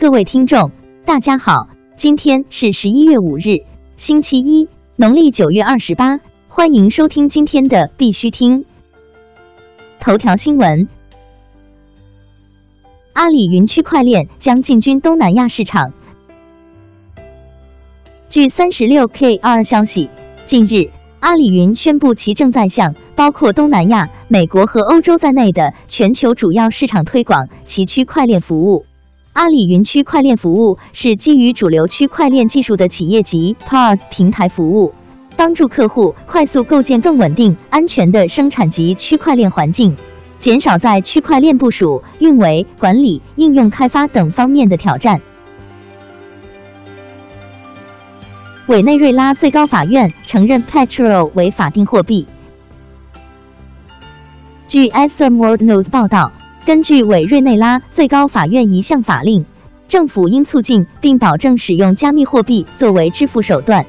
各位听众，大家好，今天是十一月五日，星期一，农历九月二十八，欢迎收听今天的必须听头条新闻。阿里云区块链将进军东南亚市场。据三十六 KR 消息，近日，阿里云宣布其正在向包括东南亚、美国和欧洲在内的全球主要市场推广其区块链服务。阿里云区块链服务是基于主流区块链技术的企业级 PaaS 平台服务，帮助客户快速构建更稳定、安全的生产级区块链环境，减少在区块链部署、运维、管理、应用开发等方面的挑战。委内瑞拉最高法院承认 Petrol 为法定货币。据 SM World News 报道。根据委瑞内拉最高法院一项法令，政府应促进并保证使用加密货币作为支付手段。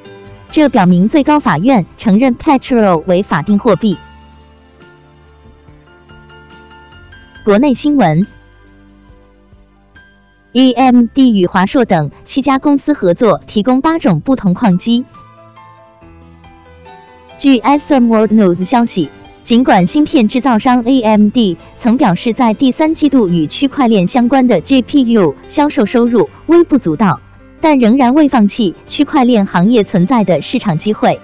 这表明最高法院承认 Petrol 为法定货币。国内新闻：EMD 与华硕等七家公司合作，提供八种不同矿机。据 SM World News 消息。尽管芯片制造商 AMD 曾表示，在第三季度与区块链相关的 GPU 销售收入微不足道，但仍然未放弃区块链行业存在的市场机会。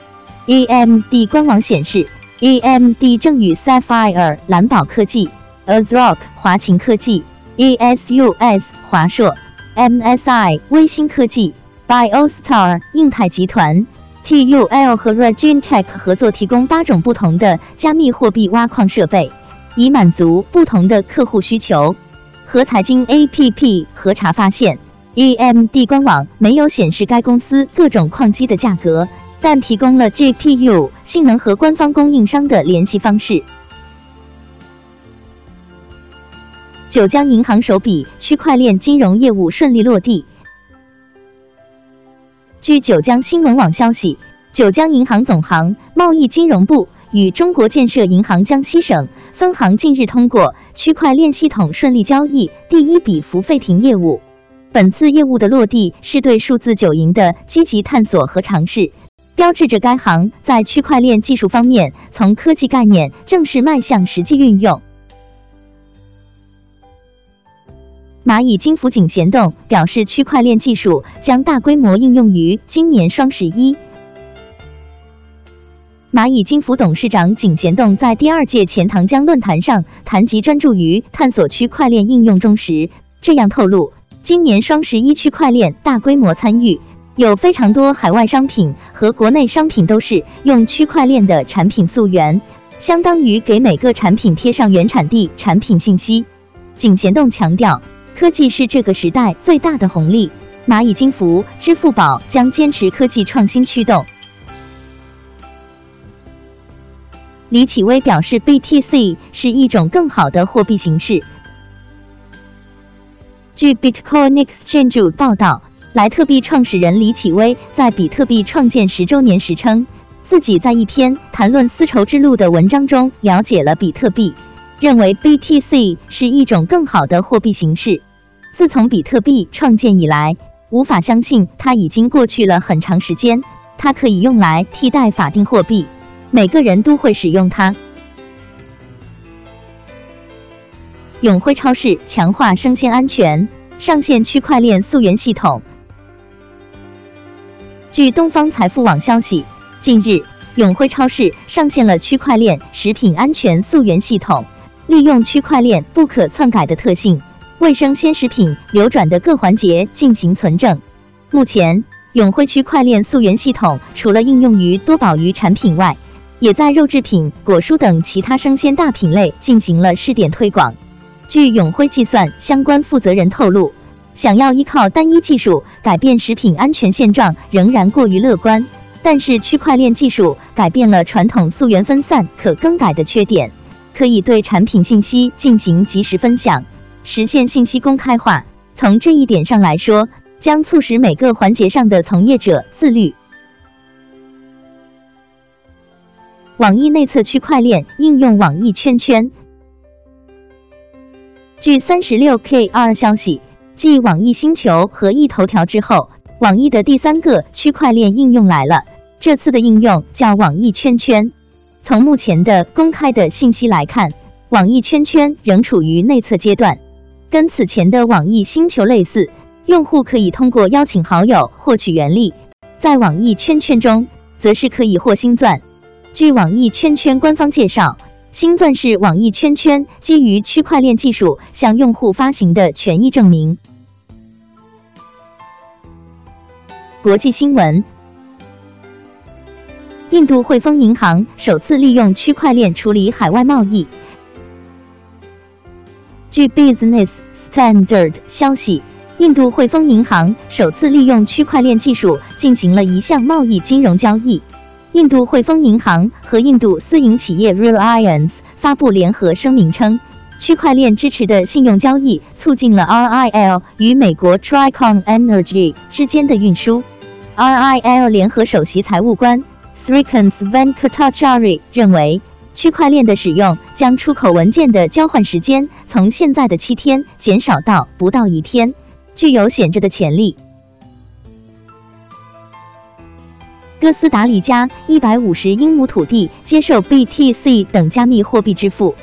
AMD 官网显示，AMD 正与 Sapphire 蓝宝科技、ASRock 华擎科技、ASUS 华硕、MSI 微星科技、BioStar 硬泰集团。TUL 和 Regentech 合作提供八种不同的加密货币挖矿设备，以满足不同的客户需求。和财经 APP 核查发现，AMD 官网没有显示该公司各种矿机的价格，但提供了 GPU 性能和官方供应商的联系方式。九江银行首笔区块链金融业务顺利落地。据九江新闻网消息，九江银行总行贸易金融部与中国建设银行江西省分行近日通过区块链系统顺利交易第一笔付费停业务。本次业务的落地是对数字九银的积极探索和尝试，标志着该行在区块链技术方面从科技概念正式迈向实际运用。蚂蚁金服井贤栋表示，区块链技术将大规模应用于今年双十一。蚂蚁金服董事长井贤栋在第二届钱塘江论坛上谈及专注于探索区块链应用中时，这样透露，今年双十一区块链大规模参与，有非常多海外商品和国内商品都是用区块链的产品溯源，相当于给每个产品贴上原产地产品信息。井贤栋强调。科技是这个时代最大的红利，蚂蚁金服、支付宝将坚持科技创新驱动。李启威表示，BTC 是一种更好的货币形式。据 Bitcoin Exchange 报道，莱特币创始人李启威在比特币创建十周年时称，自己在一篇谈论丝绸之路的文章中了解了比特币。认为 BTC 是一种更好的货币形式。自从比特币创建以来，无法相信它已经过去了很长时间。它可以用来替代法定货币，每个人都会使用它。永辉超市强化生鲜安全，上线区块链溯源系统。据东方财富网消息，近日永辉超市上线了区块链食品安全溯源系统。利用区块链不可篡改的特性，为生鲜食品流转的各环节进行存证。目前，永辉区块链溯源系统除了应用于多宝鱼产品外，也在肉制品、果蔬等其他生鲜大品类进行了试点推广。据永辉计算相关负责人透露，想要依靠单一技术改变食品安全现状仍然过于乐观，但是区块链技术改变了传统溯源分散可更改的缺点。可以对产品信息进行及时分享，实现信息公开化。从这一点上来说，将促使每个环节上的从业者自律。网易内测区块链应用网易圈圈。据三十六 KR 消息，继网易星球和易头条之后，网易的第三个区块链应用来了。这次的应用叫网易圈圈。从目前的公开的信息来看，网易圈圈仍处于内测阶段。跟此前的网易星球类似，用户可以通过邀请好友获取原力，在网易圈圈中，则是可以获星钻。据网易圈圈官方介绍。星钻是网易圈圈基于区块链技术向用户发行的权益证明。国际新闻：印度汇丰银行首次利用区块链处理海外贸易。据 Business Standard 消息，印度汇丰银行首次利用区块链技术进行了一项贸易金融交易。印度汇丰银行和印度私营企业 Reliance 发布联合声明称，区块链支持的信用交易促进了 RIL 与美国 Tricon Energy 之间的运输。RIL 联合首席财务官 Srikant Venkatachari 认为，区块链的使用将出口文件的交换时间从现在的七天减少到不到一天，具有显著的潜力。哥斯达黎加一百五十英亩土地接受 BTC 等加密货币支付。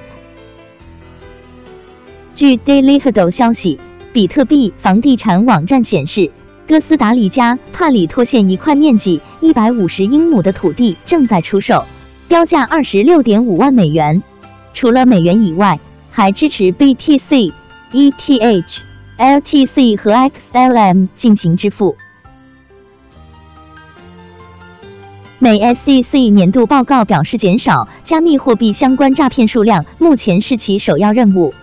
据 Daily h u d l e 消息，比特币房地产网站显示，哥斯达黎加帕里托县一块面积一百五十英亩的土地正在出售，标价二十六点五万美元。除了美元以外，还支持 BTC、ETH、LTC 和 XLM 进行支付。美 SEC 年度报告表示，减少加密货币相关诈骗数量目前是其首要任务。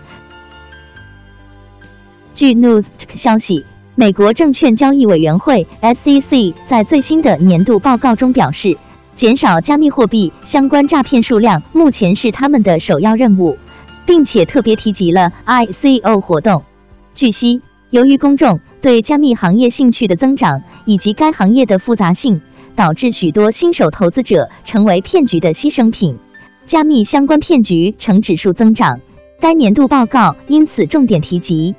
据 News 消息，美国证券交易委员会 SEC 在最新的年度报告中表示，减少加密货币相关诈骗数量目前是他们的首要任务，并且特别提及了 ICO 活动。据悉，由于公众对加密行业兴趣的增长以及该行业的复杂性。导致许多新手投资者成为骗局的牺牲品，加密相关骗局呈指数增长。该年度报告因此重点提及。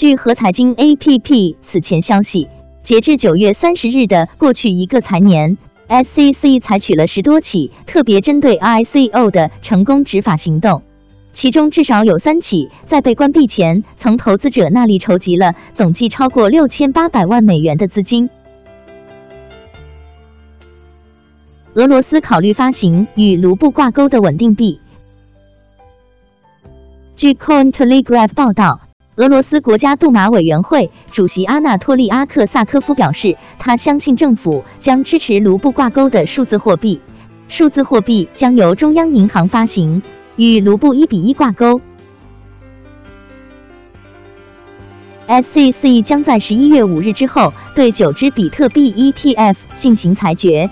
据和财经 APP 此前消息，截至九月三十日的过去一个财年，SEC 采取了十多起特别针对 ICO 的成功执法行动，其中至少有三起在被关闭前从投资者那里筹集了总计超过六千八百万美元的资金。俄罗斯考虑发行与卢布挂钩的稳定币。据 Cointelegraph 报道，俄罗斯国家杜马委员会主席阿纳托利阿克萨科夫表示，他相信政府将支持卢布挂钩的数字货币。数字货币将由中央银行发行，与卢布一比一挂钩。SEC 将在十一月五日之后对九只比特币 ETF 进行裁决。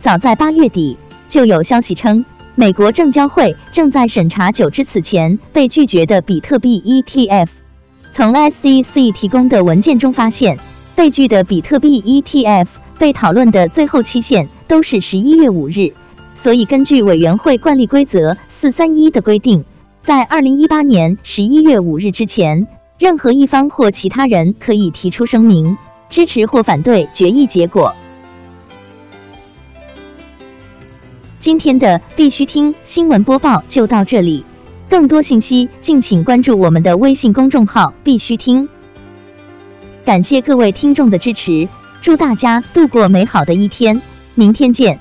早在八月底，就有消息称，美国证交会正在审查九只此前被拒绝的比特币 ETF。从 SEC 提供的文件中发现，被拒的比特币 ETF 被讨论的最后期限都是十一月五日。所以，根据委员会惯例规则四三一的规定，在二零一八年十一月五日之前，任何一方或其他人可以提出声明，支持或反对决议结果。今天的必须听新闻播报就到这里，更多信息敬请关注我们的微信公众号“必须听”。感谢各位听众的支持，祝大家度过美好的一天，明天见。